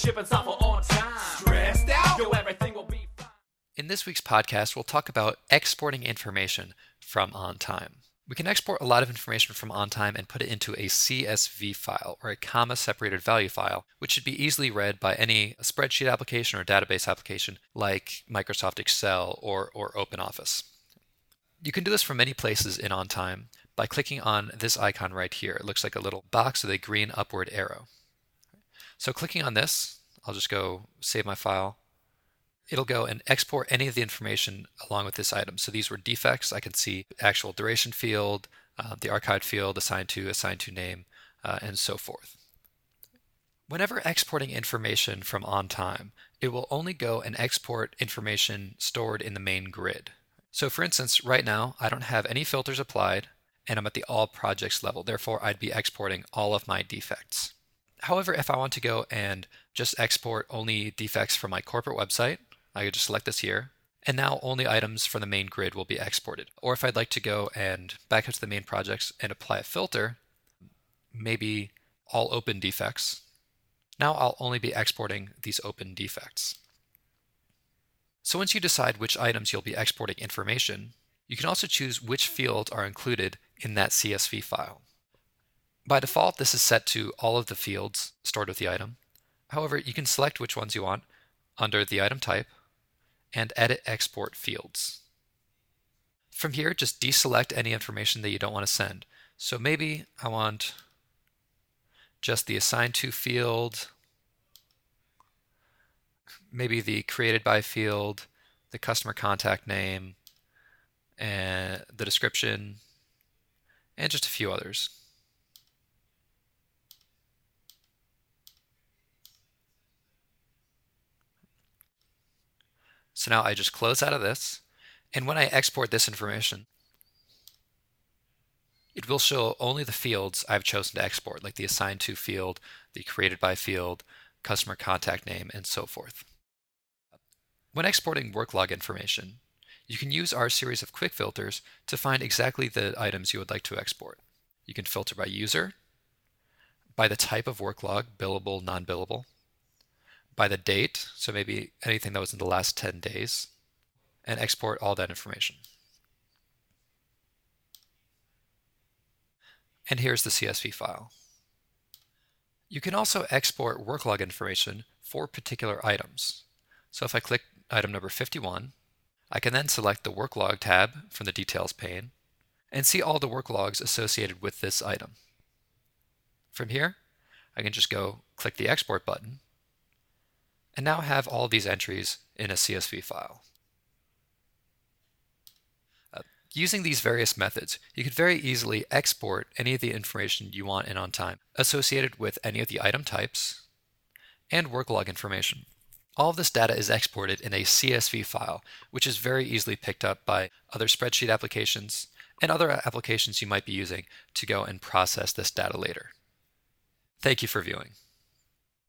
shipping software on time. Stressed out? Yo, everything will be fine. In this week's podcast, we'll talk about exporting information from OnTime. We can export a lot of information from OnTime and put it into a CSV file or a comma separated value file, which should be easily read by any spreadsheet application or database application like Microsoft Excel or, or OpenOffice. You can do this from many places in OnTime by clicking on this icon right here. It looks like a little box with a green upward arrow. So clicking on this, I'll just go save my file. It'll go and export any of the information along with this item. So these were defects. I can see actual duration field, uh, the archived field assigned to, assigned to name, uh, and so forth. Whenever exporting information from OnTime, it will only go and export information stored in the main grid. So for instance, right now, I don't have any filters applied and I'm at the all projects level. Therefore, I'd be exporting all of my defects. However, if I want to go and just export only defects from my corporate website, I could just select this here. And now only items from the main grid will be exported. Or if I'd like to go and back up to the main projects and apply a filter, maybe all open defects, now I'll only be exporting these open defects. So once you decide which items you'll be exporting information, you can also choose which fields are included in that CSV file. By default, this is set to all of the fields stored with the item. However, you can select which ones you want under the item type and edit export fields. From here, just deselect any information that you don't want to send. So maybe I want just the assigned to field, maybe the created by field, the customer contact name, and the description, and just a few others. So now I just close out of this, and when I export this information, it will show only the fields I've chosen to export, like the assigned to field, the created by field, customer contact name, and so forth. When exporting work log information, you can use our series of quick filters to find exactly the items you would like to export. You can filter by user, by the type of work log, billable, non-billable, by the date, so maybe anything that was in the last 10 days, and export all that information. And here's the CSV file. You can also export work log information for particular items. So if I click item number 51, I can then select the Work Log tab from the Details pane and see all the work logs associated with this item. From here, I can just go click the Export button and now have all these entries in a CSV file. Uh, using these various methods, you could very easily export any of the information you want in OnTime associated with any of the item types and work log information. All of this data is exported in a CSV file, which is very easily picked up by other spreadsheet applications and other applications you might be using to go and process this data later. Thank you for viewing.